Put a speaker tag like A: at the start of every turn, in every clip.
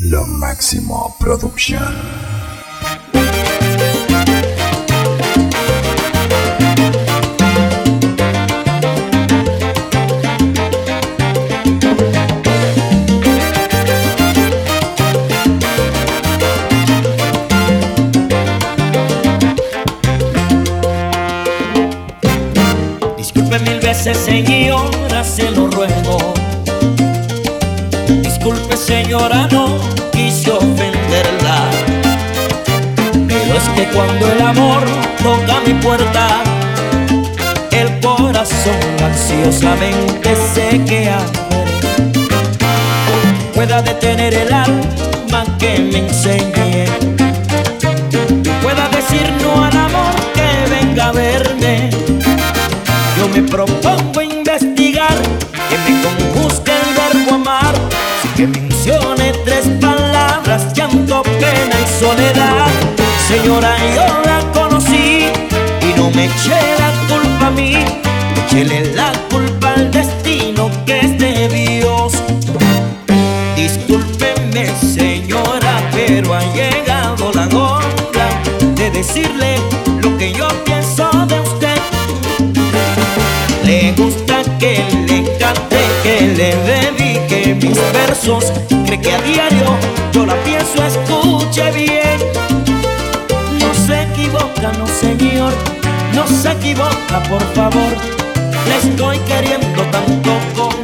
A: Lo máximo producción.
B: Disculpe mil veces, señora, ansiosamente se queda. Pueda detener el alma que me enseñe. Pueda decir no al amor que venga a verme. Yo me propongo investigar que me conjuzgue el verbo amar sin que mencione tres palabras, llanto, pena y soledad. Señora, yo la conocí y no me eché la culpa a mí, echele la culpa que es Dios. Discúlpeme, señora, pero ha llegado la hora de decirle lo que yo pienso de usted. Le gusta que le cante, que le dedique mis versos. Cree que a diario yo la pienso, escuche bien. No se equivoca, no señor, no se equivoca, por favor. Le estoy queriendo tanto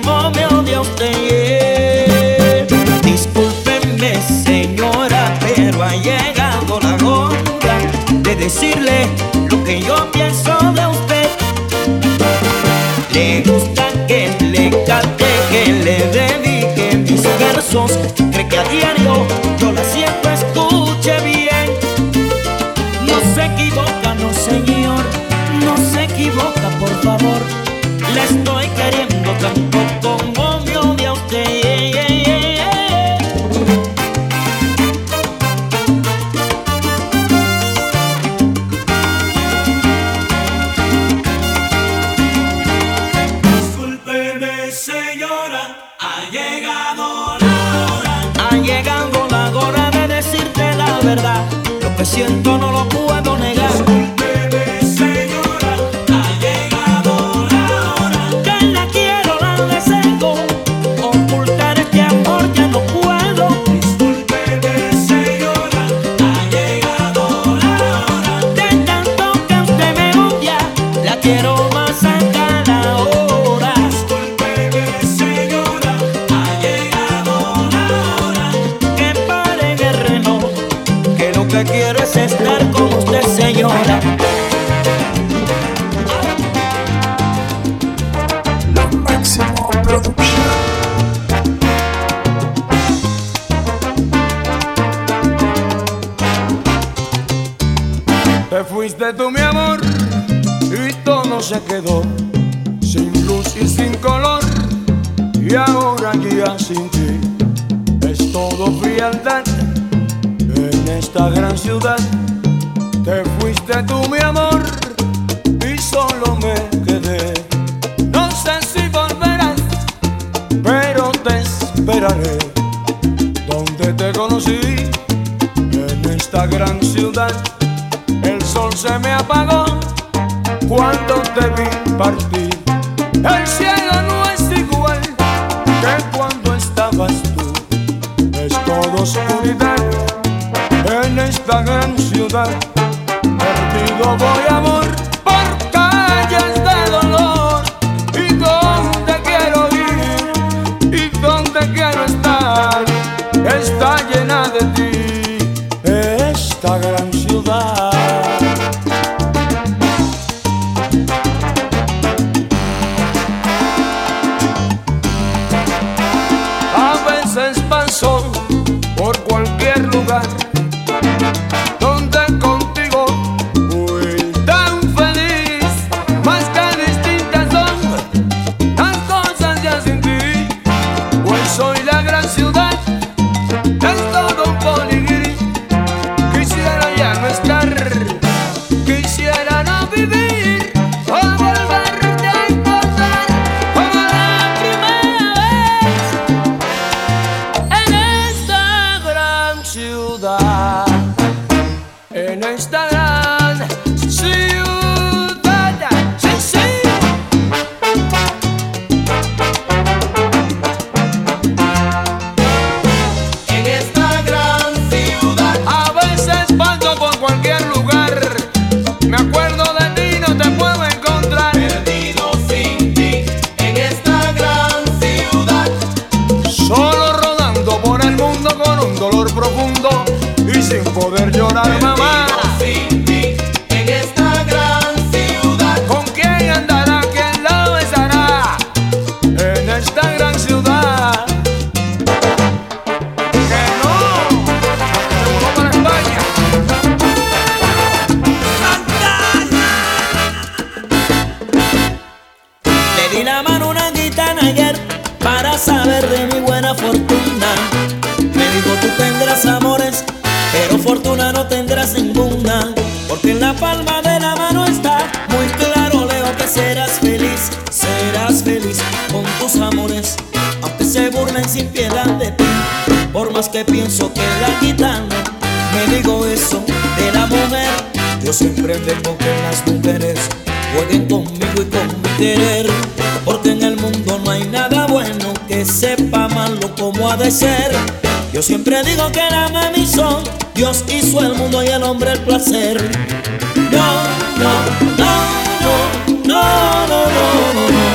B: como me odia usted. Discúlpeme, señora, pero ha llegado la hora de decirle lo que yo pienso de usted. Le gusta que le cante, que le dedique mis versos. Cree que a diario en
C: esta gran ciudad. Perdido voy amor por calles de dolor. Y donde quiero ir y donde quiero estar está llena de ti esta gran que
B: pienso que la gitana me digo eso de la mujer. Yo siempre dejo que las mujeres jueguen conmigo y con mi querer. Porque en el mundo no hay nada bueno que sepa malo como ha de ser. Yo siempre digo que la mami son Dios hizo el mundo y el hombre el placer. No, no, no, no, no, no, no, no.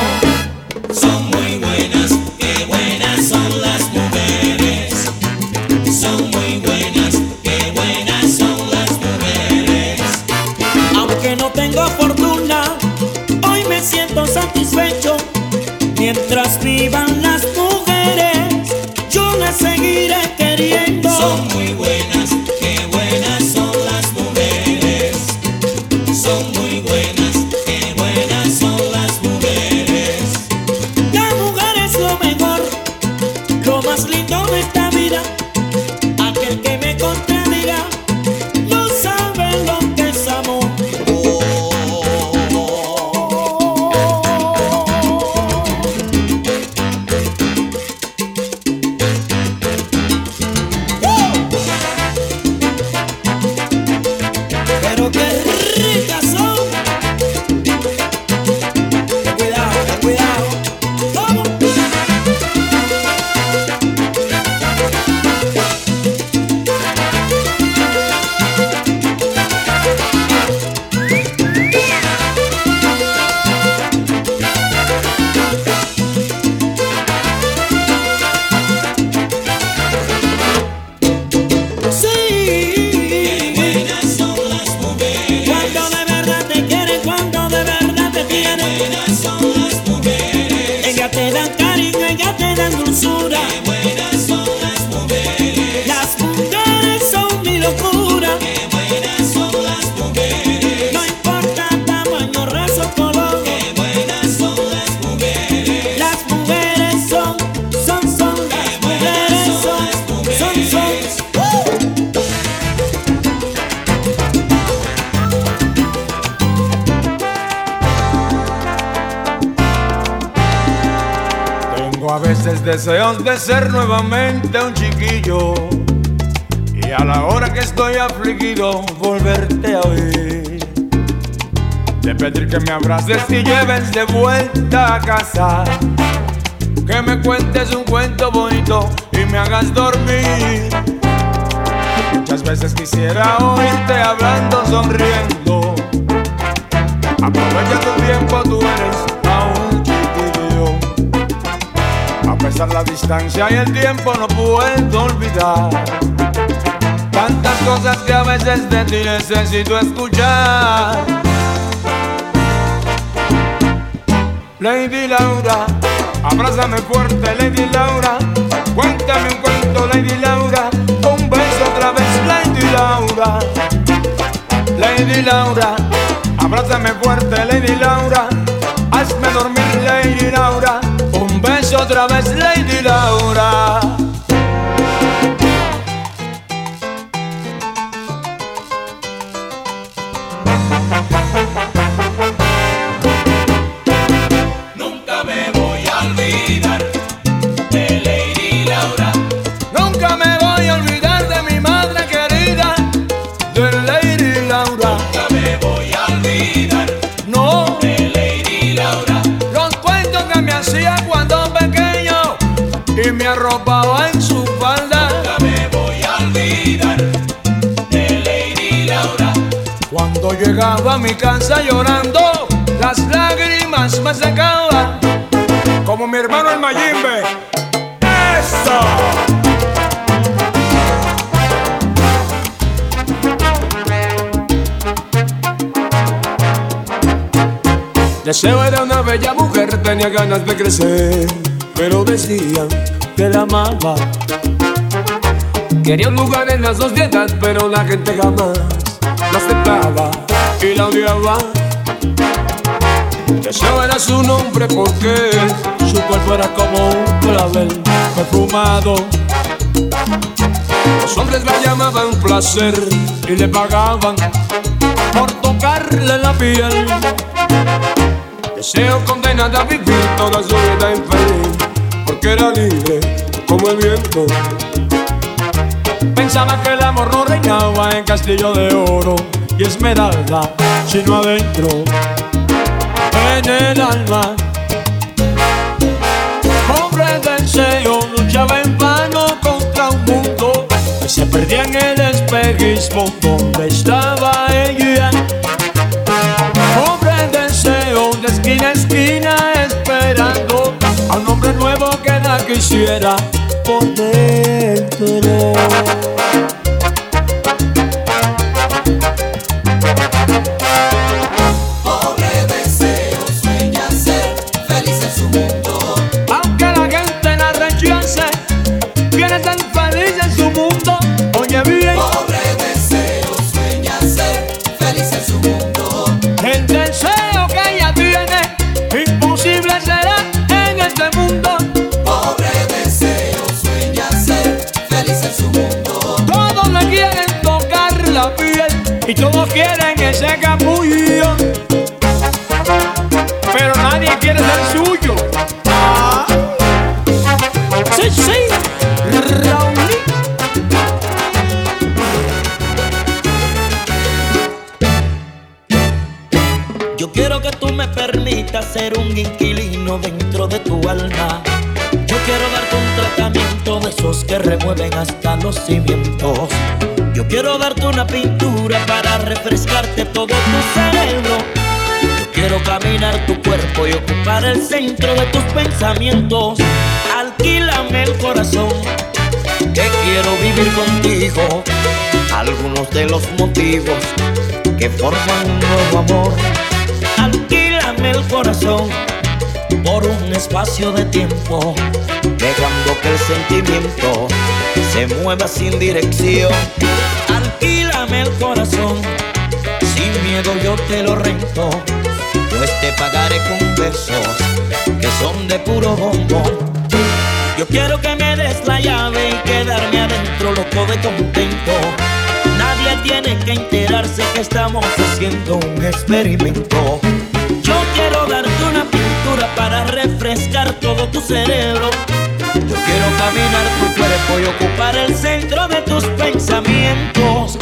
C: Deseos de ser nuevamente un chiquillo y a la hora que estoy afligido volverte a oír. De pedir que me abraces y lleves de vuelta a casa. Que me cuentes un cuento bonito y me hagas dormir. Muchas veces quisiera oírte hablando, sonriendo. Aprovecha tu tiempo, tú eres A pesar la distancia y el tiempo no puedo olvidar. Tantas cosas que a veces de ti necesito escuchar. Lady Laura, abrázame fuerte Lady Laura. Cuéntame un cuento Lady Laura. Un beso otra vez Lady Laura. Lady Laura, abrázame fuerte Lady Laura. Hazme dormir Lady Laura Otra vez Lady Laura.
D: Nunca me voy a olvidar
C: arropaba en su falda.
D: Nunca me voy a olvidar de Lady Laura.
C: Cuando llegaba a mi casa llorando, las lágrimas me secaban. Como mi hermano el Mayimbe. ¡Eso! Deseo era una bella mujer, tenía ganas de crecer, pero decían que la amaba. Quería un lugar en la sociedad, pero la gente jamás la aceptaba y la odiaba. Deseo era su nombre porque su cuerpo era como un clavel perfumado. Los hombres la llamaban placer y le pagaban por tocarle la piel. Deseo condenada a vivir toda su vida infeliz porque era libre como el viento. Pensaba que el amor no reinaba en castillo de oro y esmeralda, sino adentro, en el alma. Pobre deseo luchaba en vano contra un mundo que se perdía en el espejismo donde estaba quisiera por dentro.
B: Yo quiero darte una pintura para refrescarte todo tu cerebro. Yo quiero caminar tu cuerpo y ocupar el centro de tus pensamientos. Alquílame el corazón, que quiero vivir contigo. Algunos de los motivos que forman un nuevo amor. Alquílame el corazón por un espacio de tiempo, dejando que el sentimiento se mueva sin dirección. Alquílame el corazón, sin miedo yo te lo rento, pues te pagaré con besos que son de puro bombón. Yo quiero que me des la llave y quedarme adentro loco de contento. Nadie tiene que enterarse que estamos haciendo un experimento. Yo quiero darte refrescar todo tu cerebro. Yo quiero caminar tu cuerpo y ocupar el centro de tus pensamientos.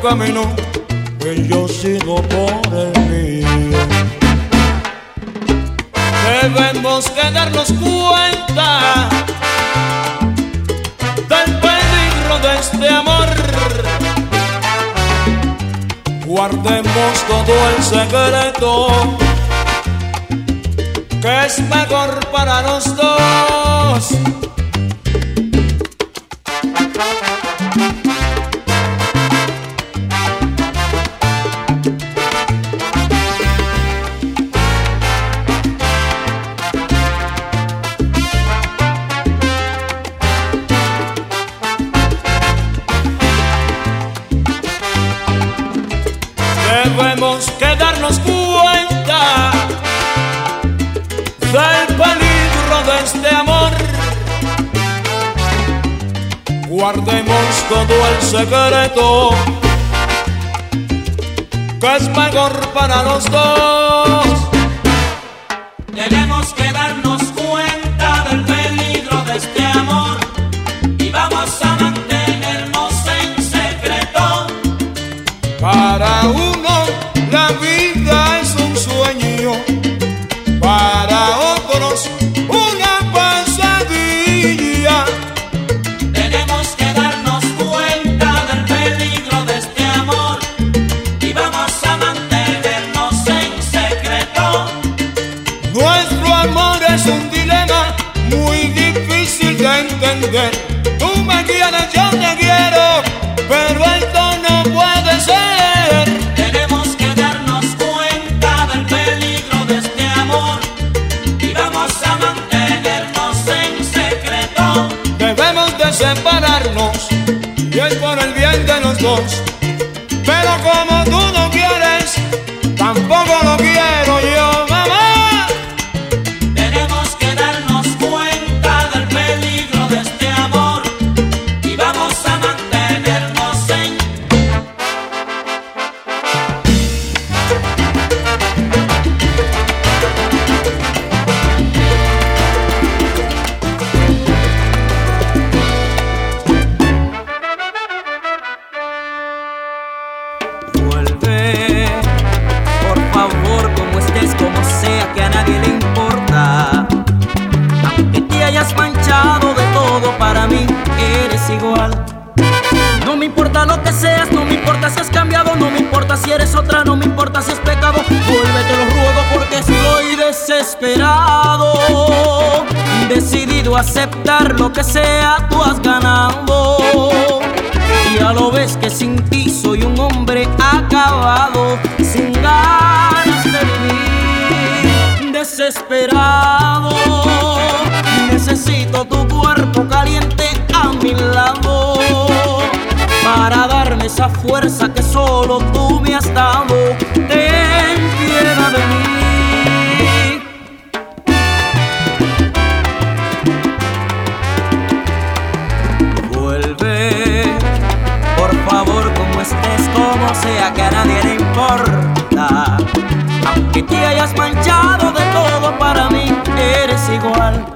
C: camino, pues yo sigo por el mío. Debemos que darnos cuenta del peligro de este amor. Guardemos todo el secreto, que es mejor para nosotros. Los dos.
B: Desesperado. Necesito tu cuerpo caliente a mi lado para darme esa fuerza que solo tú me has dado. Ten piedad de mí. Vuelve, por favor, como estés, como sea, que a nadie le importa. Aunque te hayas manchado todo, para mí eres igual.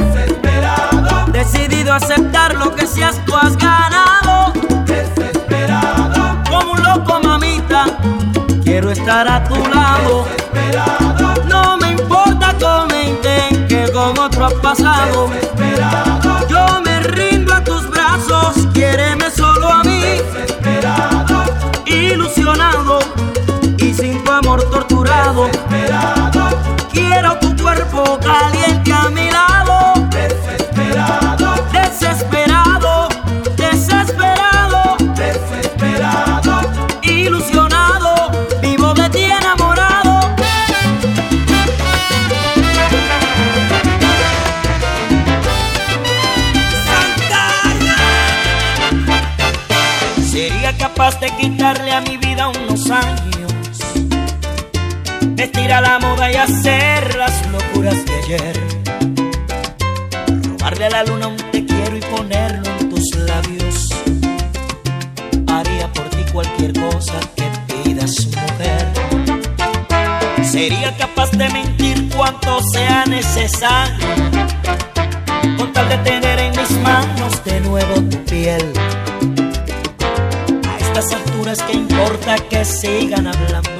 D: desesperado,
B: Decidido a aceptar lo que seas, tú has ganado.
D: desesperado,
B: Como un loco, mamita, quiero estar a tu lado.
D: desesperado,
B: No con otro has pasado. Yo me rindo a tus brazos, quiéreme solo a mí. Ilusionado y sin tu amor torturado. Quiero tu cuerpo caliente a mi lado. Quitarle a mi vida unos años, vestir a la moda y hacer las locuras de ayer. Robarle a la luna un te quiero y ponerlo en tus labios. Haría por ti cualquier cosa que pidas, mujer. Sería capaz de mentir cuanto sea necesario, que sigan hablando.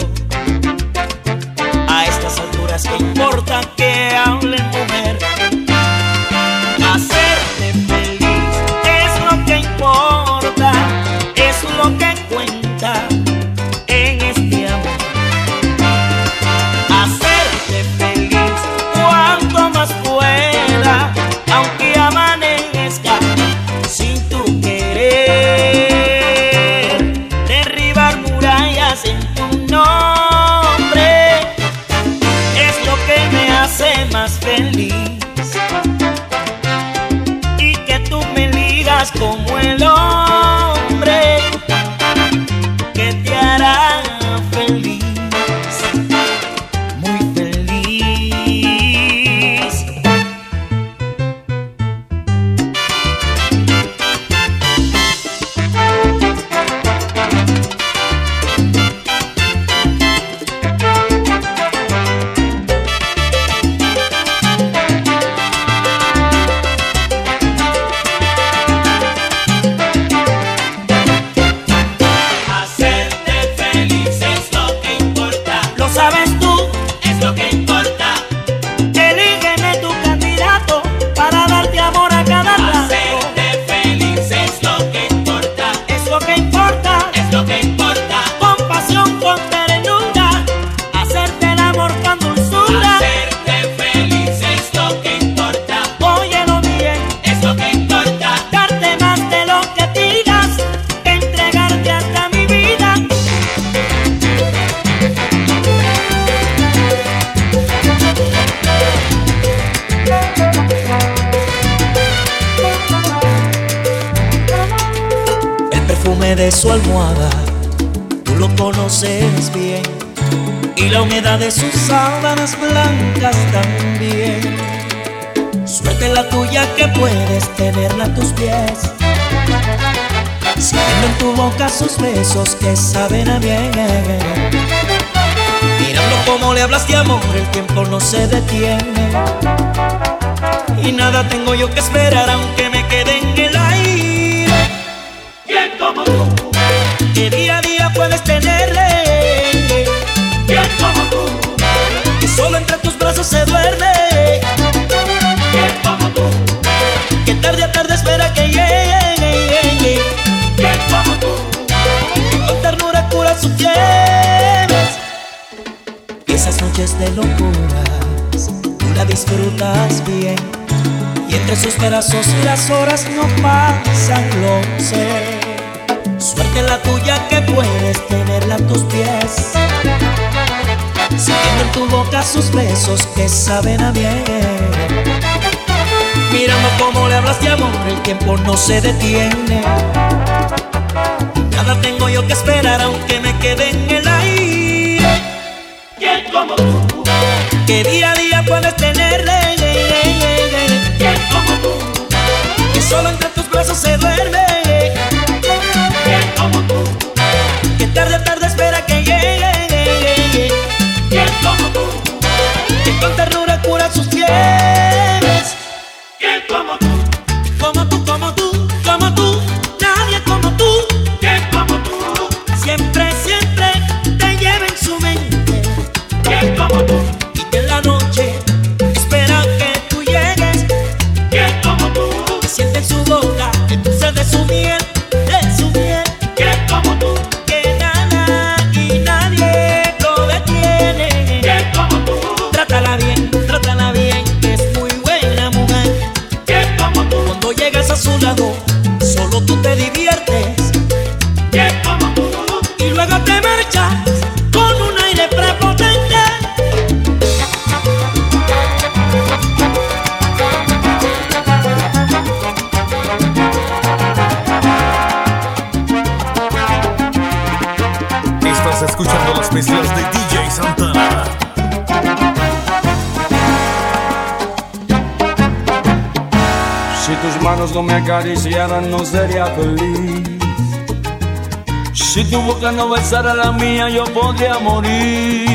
B: De su almohada, tú lo conoces bien. Y la humedad de sus sábanas blancas también. Suerte la tuya que puedes tenerla a tus pies. Sintiendo en tu boca sus besos que saben a bien. Mirando cómo le hablas de amor, el tiempo no se detiene. Y nada tengo yo que esperar aunque me quede se duerme.
D: ¿Quién como tú?
B: Que tarde a tarde espera que llegue.
D: ¿Quién como tú?
B: Que con ternura cura sus fiebres. Esas noches de locuras, tú la disfrutas bien. Y entre sus pedazos las horas no pasan, lo sé. Suerte la tuya que puedes tenerla a tus pies. Sintiendo en tu boca sus besos que saben a bien. Mirando cómo le hablas de amor, el tiempo no se detiene. Nada tengo yo que esperar aunque me quede en el aire.
D: ¿Quién como tú?
B: Que día a día puedes tenerle. De su
C: manos no me acariciaran no sería feliz. Si tu boca no besara la mía yo podría morir.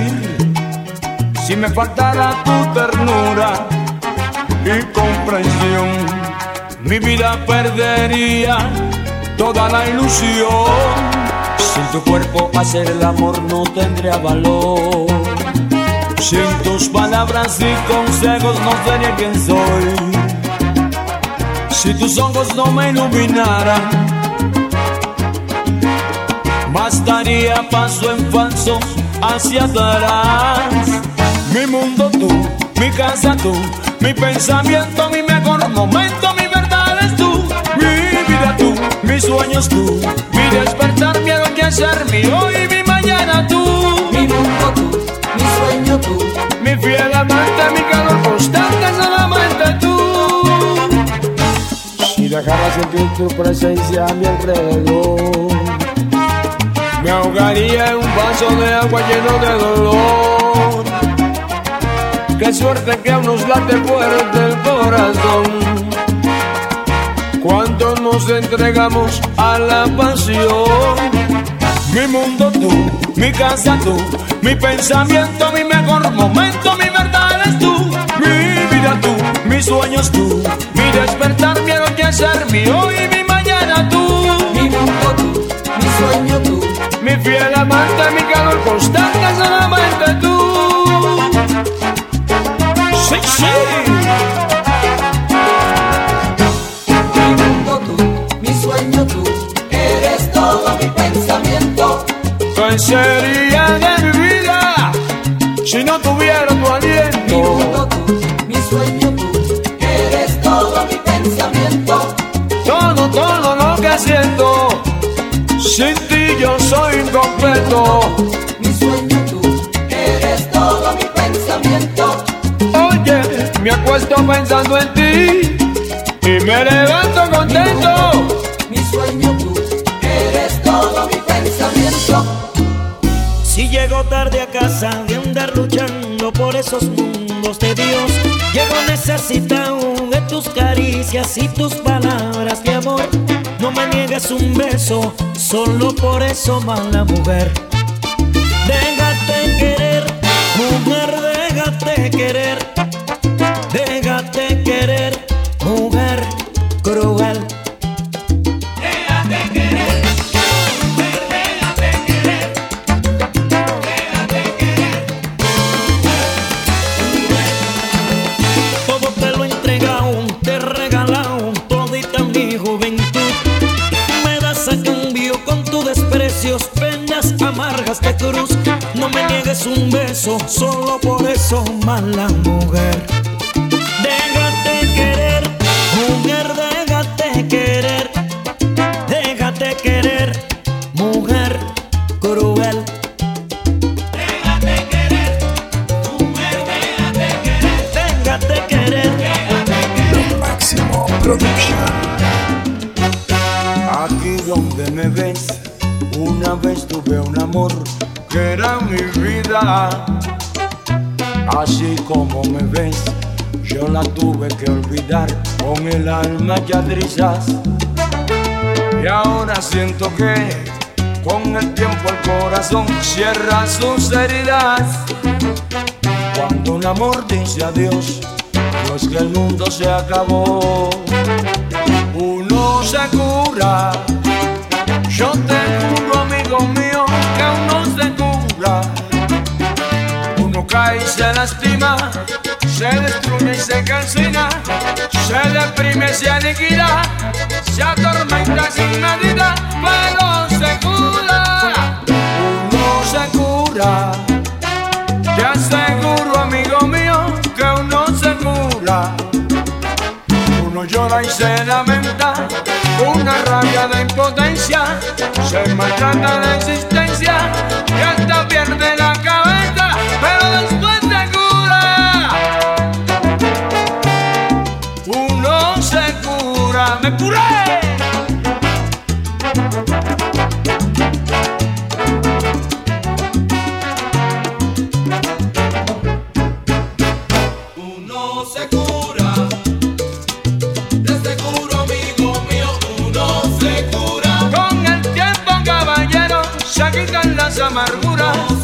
C: Si me faltara tu ternura y comprensión, mi vida perdería toda la ilusión. Sin tu cuerpo hacer el amor no tendría valor. Sin tus palabras y consejos no sería quien soy. Si tus ojos no me iluminaran, bastaría paso en falso hacia atrás. Mi mundo tú, mi casa tú, mi pensamiento, mi mejor momento, mi verdad es tú, mi vida tú, mis sueños tú, mi despertar, mi ser mi hoy y mi mañana tú.
E: Mi mundo tú, mi sueño tú,
C: mi fiel amante, mi Si dejara sentir tu presencia a mi alrededor, me ahogaría en un vaso de agua lleno de dolor. Qué suerte que aún nos late fuerte el corazón. Cuánto nos entregamos a la pasión. Mi mundo tú, mi casa tú, mi pensamiento, mi mejor momento, mi verdad es tú, mi vida tú, mis sueños tú, despertar, mi anochecer, mi hoy y mi mañana tú.
E: Mi mundo tú, mi sueño tú,
C: mi fiel amante, mi calor constante, solamente tú. Sí, sí.
E: Mi mundo tú, mi sueño tú, eres todo mi pensamiento.
C: ¿Qué sería de mi vida si no tuviera
E: Mi sueño tú, eres todo mi pensamiento.
C: Oye, me acuesto pensando en ti y me levanto contento.
E: Mi sueño tú, eres todo mi pensamiento.
B: Si llego tarde a casa de andar luchando por esos mundos de Dios, llego necesitado de tus caricias y tus palabras de amor. No me niegues un beso, solo por eso, mala mujer. Déjate querer, mujer, déjate querer. Un beso, solo por eso, mala mujer.
C: Como me ves, yo la tuve que olvidar con el alma ya trizas. Y ahora siento que con el tiempo el corazón cierra sus heridas. Cuando un amor dice adiós, no es que el mundo se acabó. Uno se cura, Y se lastima, se destruye y se calcina, se deprime, se aniquila, se atormenta sin medida, pero se cura. Uno se cura. Te aseguro, amigo mío, que uno se cura. Uno llora y se lamenta, una rabia de impotencia, se maltrata la existencia y hasta pierde la curé.
E: Uno se cura, te aseguro, amigo mío, uno se cura.
C: Con el tiempo, caballero, se quitan las amarguras.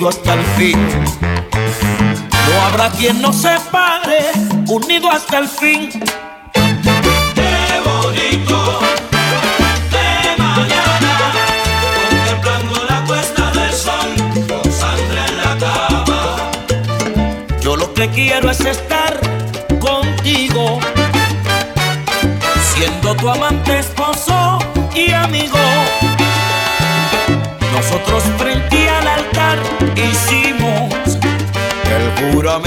B: contigo hasta el fin. No habrá quien nos separe, unido hasta el fin.
D: Qué bonito. De mañana, contemplando la cuesta del sol, con sangre en la cama.
B: Yo lo que quiero es estar contigo, siendo tu amante, esposo y amigo.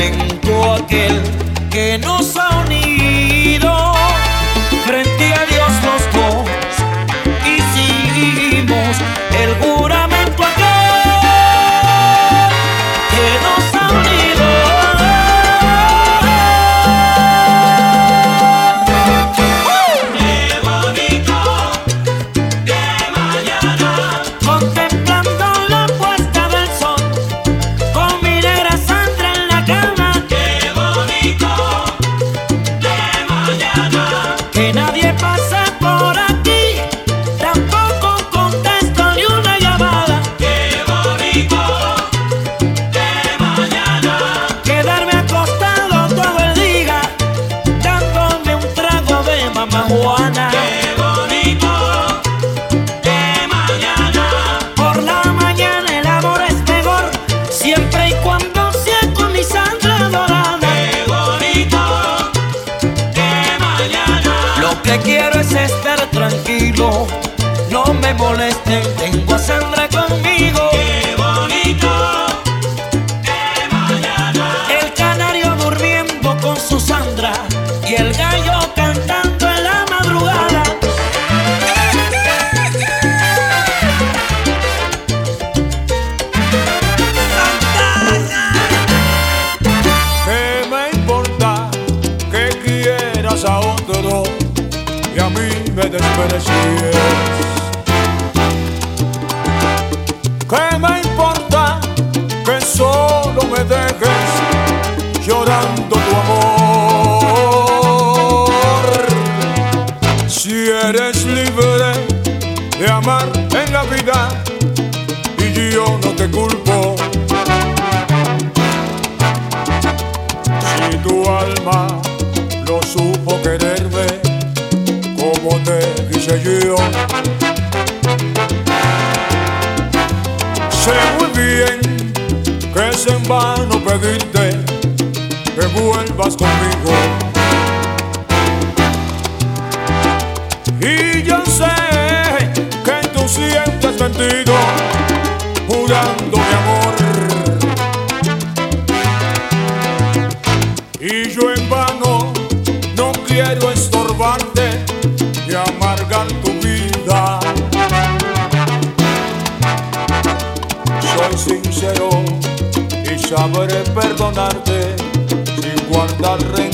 B: atento aquel que no
C: sabe. seguido. Sé muy bien que es en vano pedirte que vuelvas conmigo. Y yo sé que tú sientes mentido, jurando mi amor. sabré perdonarte sin guardar rencor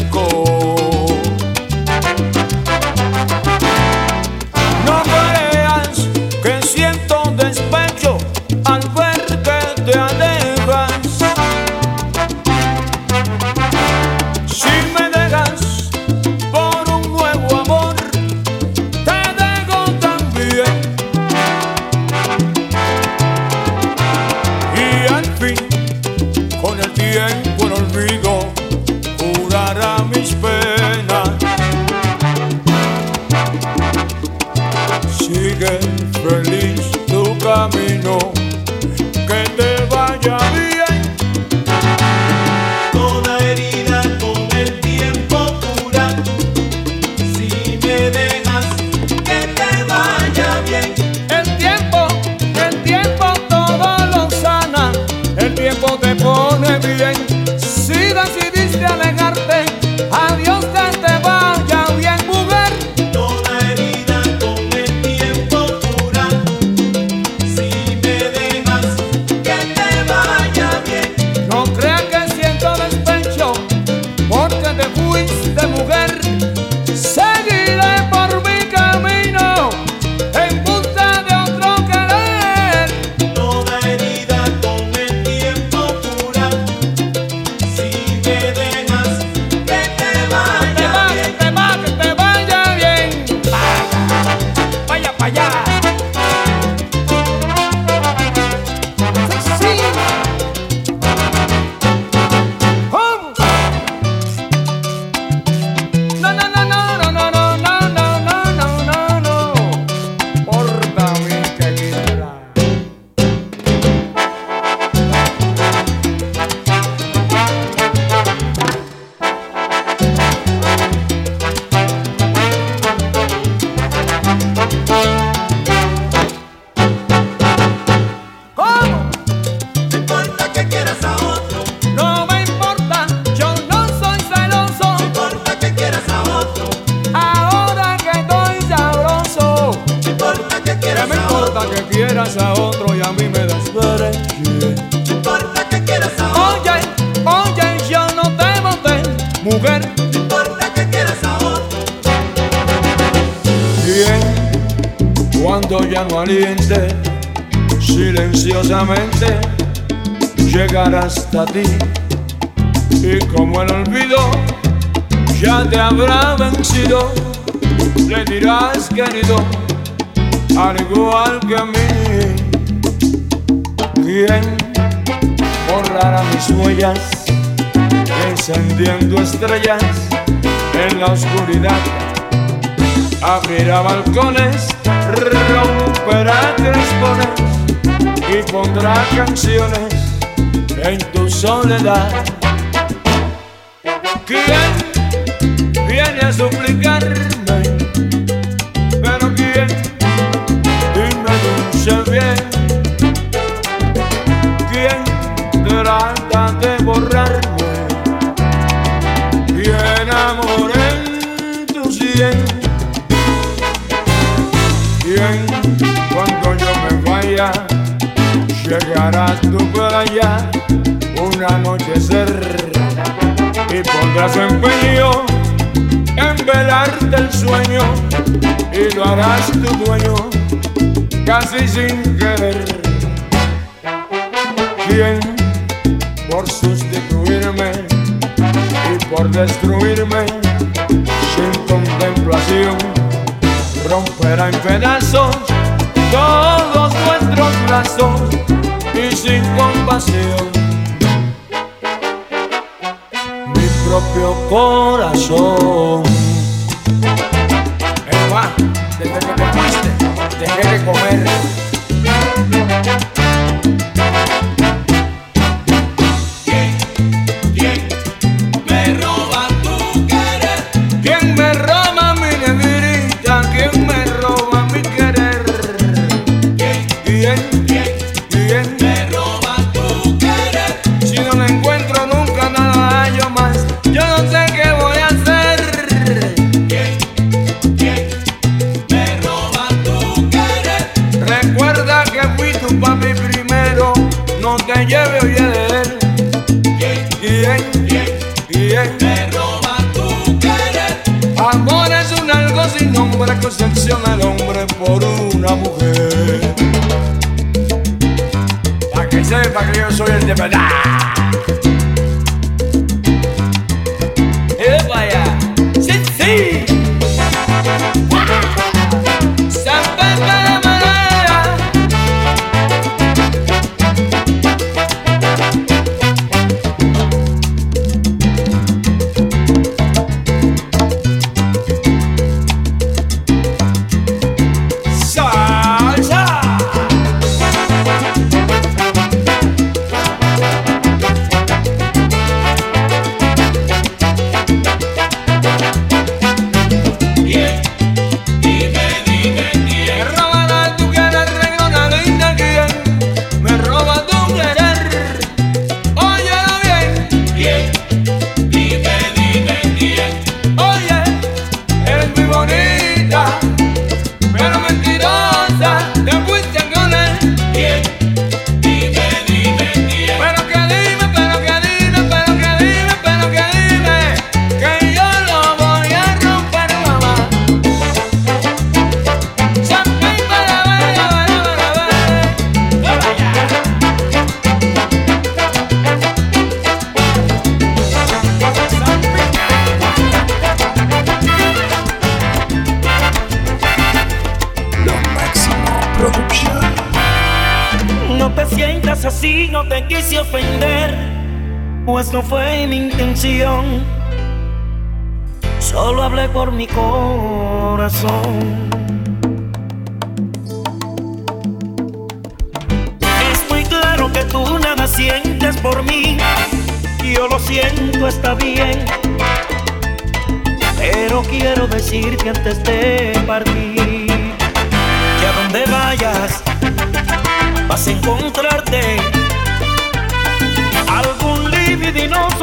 C: en tu soledad. ¿Quién viene a suplicar? llegarás tú para allá un anochecer y pondrás empeño en velarte el sueño y lo harás tu dueño casi sin querer. ¿Quién por sustituirme y por destruirme sin contemplación romperá en pedazos todos nuestros brazos? y sin compasión. Mi propio corazón. Eh, Eva, desde que comiste, dejé de comer.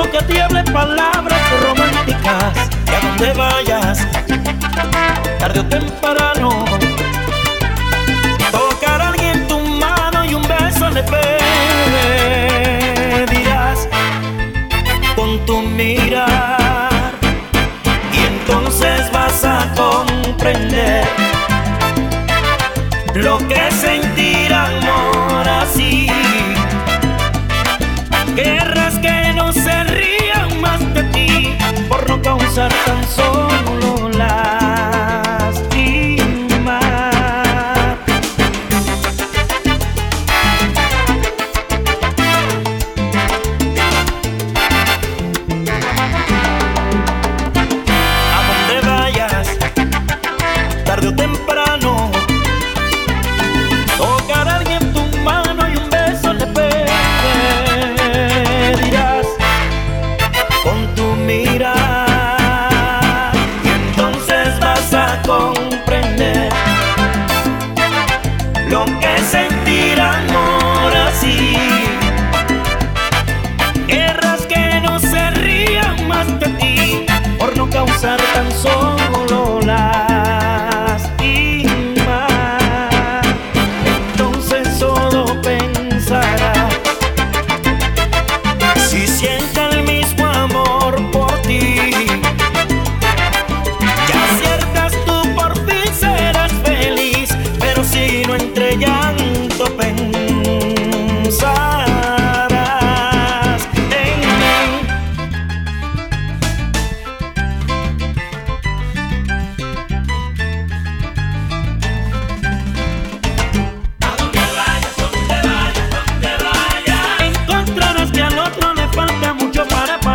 C: Que te
B: hable palabras románticas. Que a donde vayas, tarde o temprano, tocar a alguien tu mano y un beso le pedirás con tu mirar. Y entonces vas a comprender lo que es causar tan solo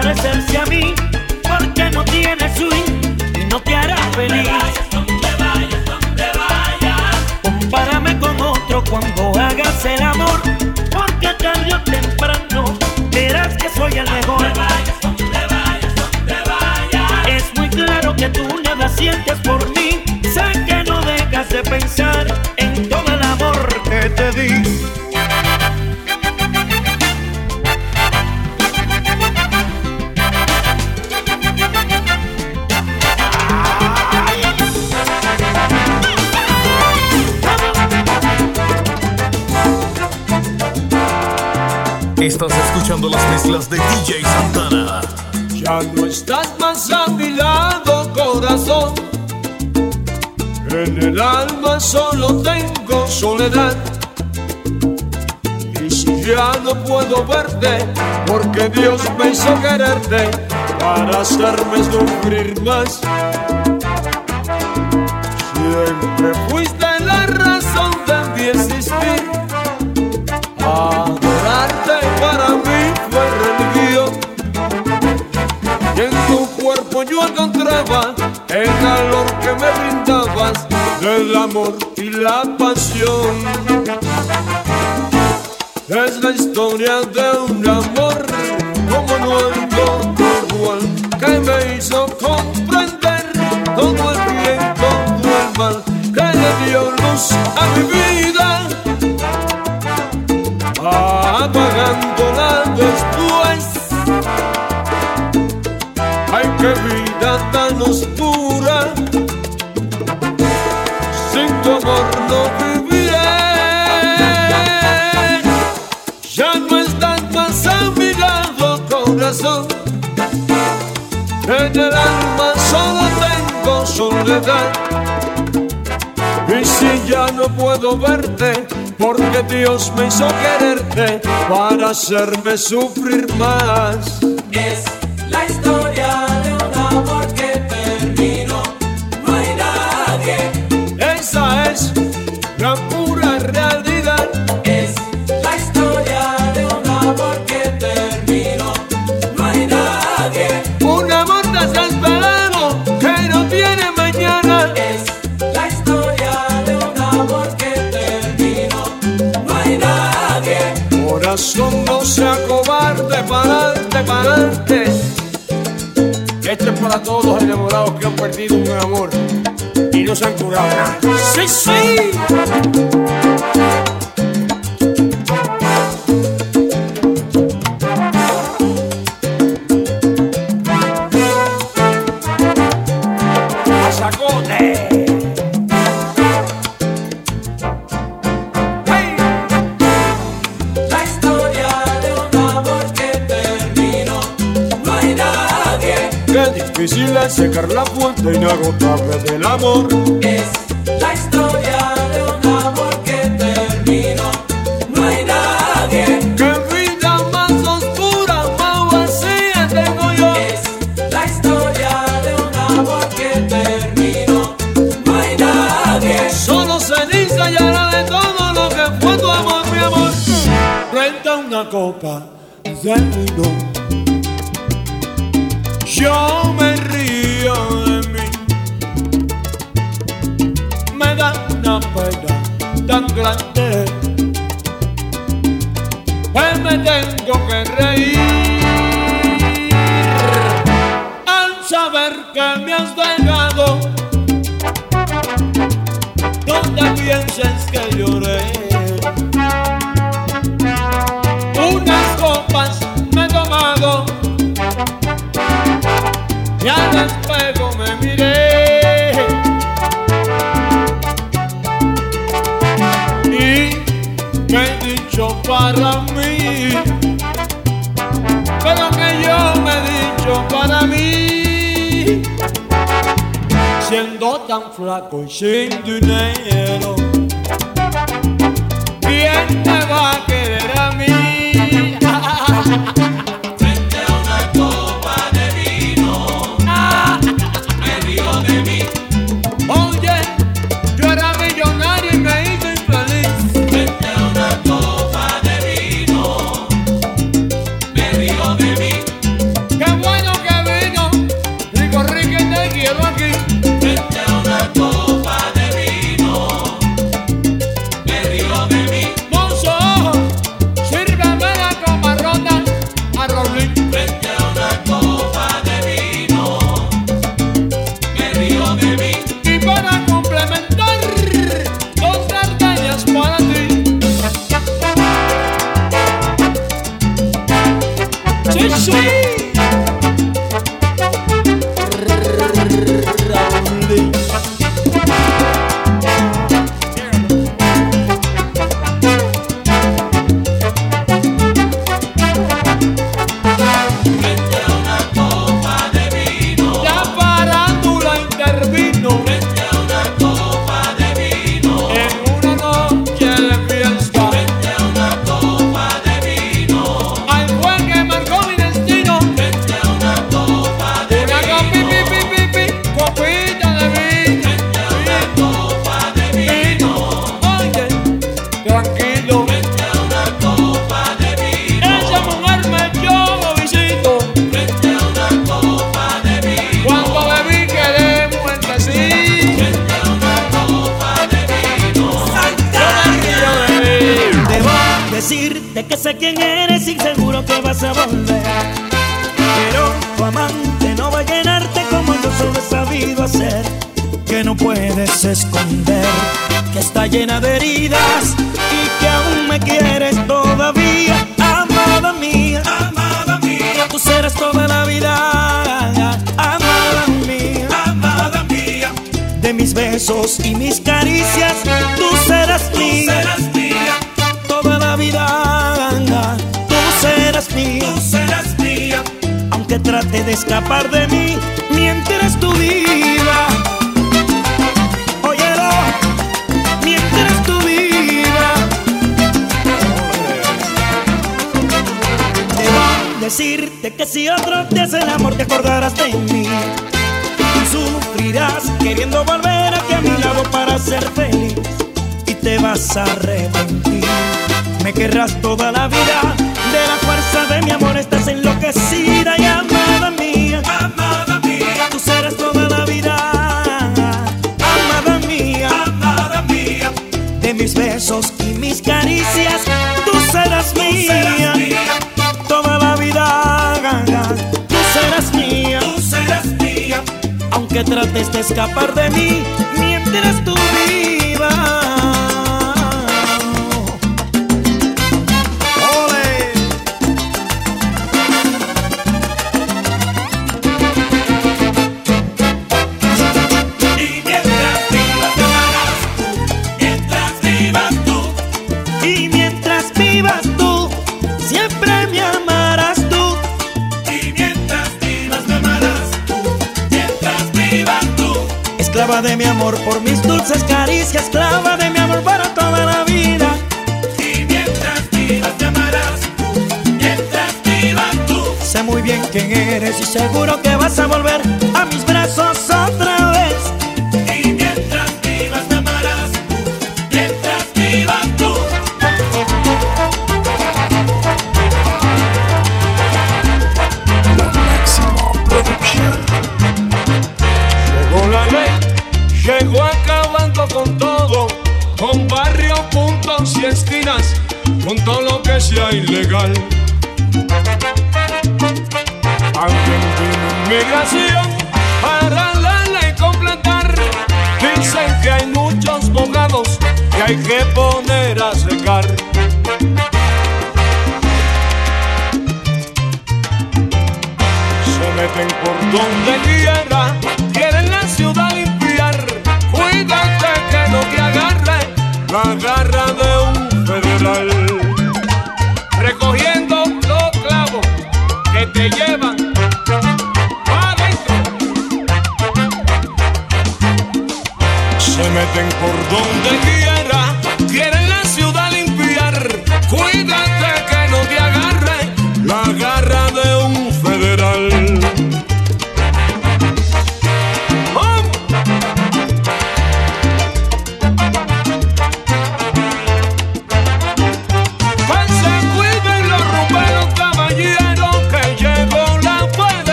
B: parecerse a mí, porque no tiene swing y no te hará feliz. Compárame con otro cuando hagas el amor, porque tarde o temprano verás que soy el mejor. Es muy claro que tú nada sientes por mí, sé que no dejas de pensar
C: Ya no estás más a mi lado, corazón. En el alma solo tengo soledad. Y si ya no puedo verte, porque Dios me hizo quererte para hacerme sufrir más. Siempre fuiste yo encontraba el calor que me brindabas del amor y la pasión. Es la historia de un amor como no hay otro que me hizo comprender todo el bien, todo el mal que le dio luz a mi vida apagándola después. En el alma solo tengo soledad. Y si ya no puedo verte, porque Dios me hizo quererte para hacerme sufrir más. Corazón no sea cobarde, pa'lante, pa'lante. Esto es para todos los enamorados que han perdido un amor y no se han curado. ¡Sí, sí! Inagotable del amor. Saber que me has dejado donde pienses que lloré. Unas copas me he tomado y al espejo me miré. Y me he dicho para mí, pero que yo me he dicho para mí tan flaco y sin dinero. ¿Quién me va a querer a mí?
B: Sé quién eres y seguro que vas a volver. Pero tu amante no va a llenarte como yo solo he sabido hacer. Que no puedes esconder, que está llena de heridas y que aún me quieres todavía. Amada mía, amada mía, tú serás toda la vida. Amada mía, amada mía, de mis besos y mis caricias, tú serás mía. Toda mía. Tú serás mía. Aunque trate de escapar de mí mientras tú viva. Óyelo, mientras tú viva. Debo decirte que si otro te hace el amor te acordarás de mí. Sufrirás queriendo volver aquí a mi lado para ser feliz. Y te vas a arrepentir. Me querrás toda la vida. De la de mi amor estás enloquecida y amada mía. Amada mía, tú serás toda la vida. Amada mía, amada mía, de mis besos y mis caricias, tú serás tú
C: mía.
D: Serás mía. Toda la vida, tú serás mía. Tú
B: serás mía. Aunque trates de escapar de
D: mí, mientras tú
B: vives. por mis dulces caricias, clava de mi amor para toda la vida.
D: Y mientras vivas te amarás tú, mientras vivas tú.
B: Sé muy bien quién eres y seguro que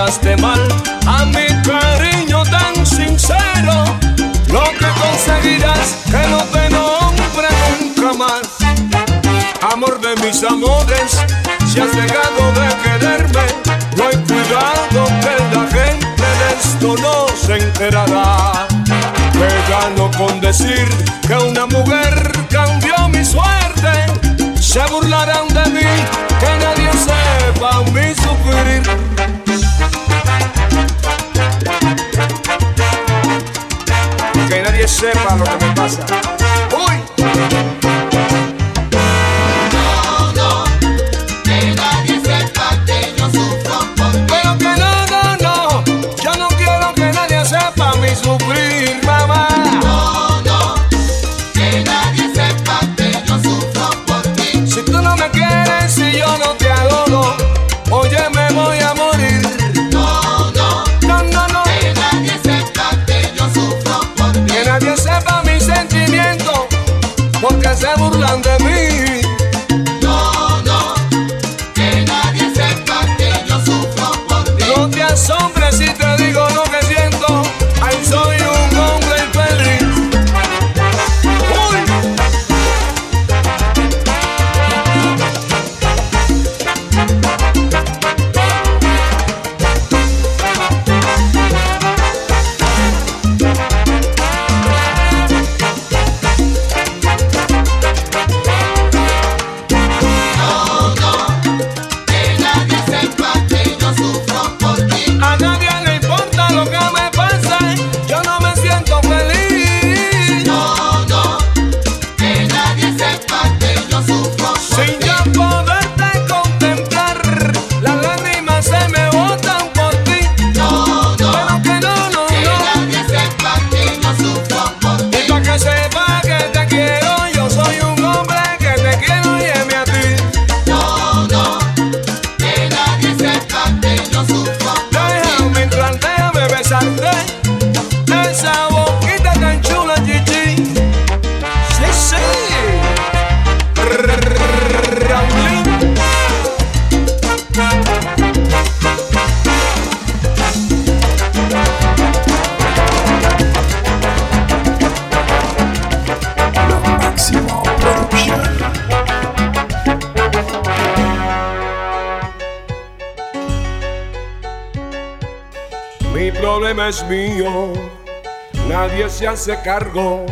C: pagaste mal a mi cariño tan sincero, lo que conseguirás que no te nombre nunca más. Amor de mis amores, si has llegado de quererme, no hay cuidado que la gente de esto no se enterará. Me gano con decir que una mujer problema es mío, nadie se hace cargo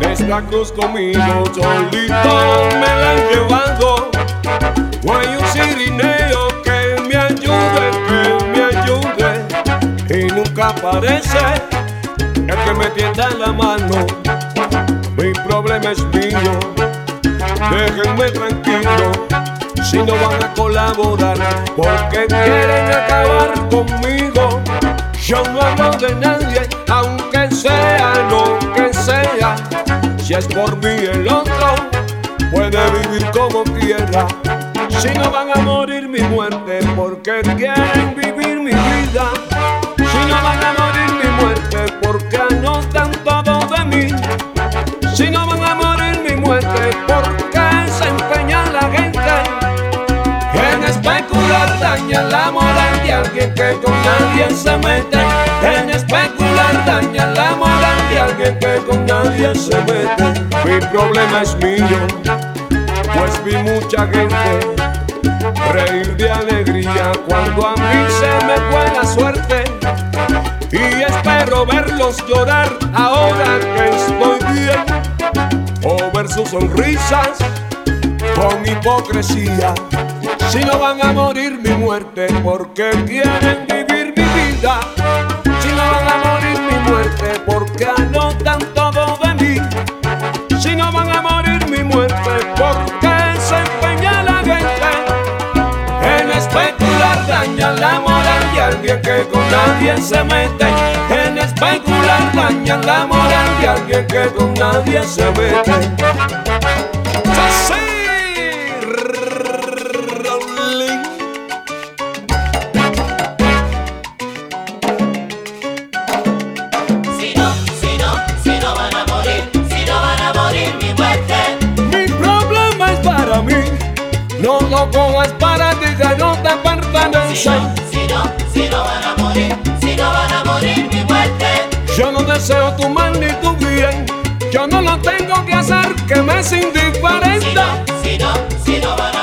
C: esta cruz conmigo, solito me la he llevado. Hay un sirineo que me ayude, que me ayude, y nunca aparece el que me tienda la mano. Mi problema es mío, déjenme tranquilo. Si no van a colaborar porque quieren acabar conmigo, yo no hablo de nadie, aunque sea lo que sea. Si es por mí el otro, puede vivir como quiera. Si no van a morir mi muerte porque quieren vivir mi vida. Si no van a morir mi muerte porque daña la moral de alguien que con nadie se mete. En especular, daña la moral de alguien que con nadie se mete. Mi problema es mío, pues vi mucha gente reír de alegría cuando a mí se me fue la suerte. Y espero verlos llorar ahora que estoy bien o ver sus sonrisas con hipocresía. Si no van a morir mi muerte porque quieren vivir mi vida. Si no van a morir mi muerte porque anotan todo de mí. Si no van a morir mi muerte porque se empeña la gente en especular daña la moral y alguien que con nadie se mete. En especular daña la moral y alguien que con
B: nadie
C: se
B: mete. Si no, si no van a morir, si no van a morir mi muerte.
C: Yo no deseo tu mal ni tu bien. Yo no lo tengo que hacer que me es indiferente.
B: Si no, si no, si no van a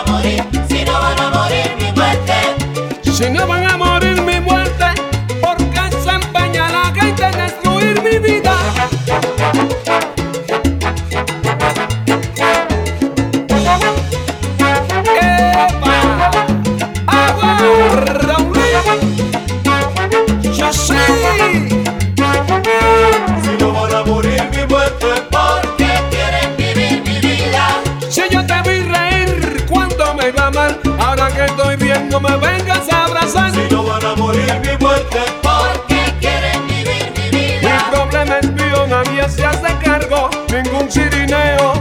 C: no me vengas a abrazar.
E: Si no van a morir mi muerte.
B: Porque quieren vivir mi vida.
C: Mi problema es mío, nadie se hace cargo. Ningún chirineo.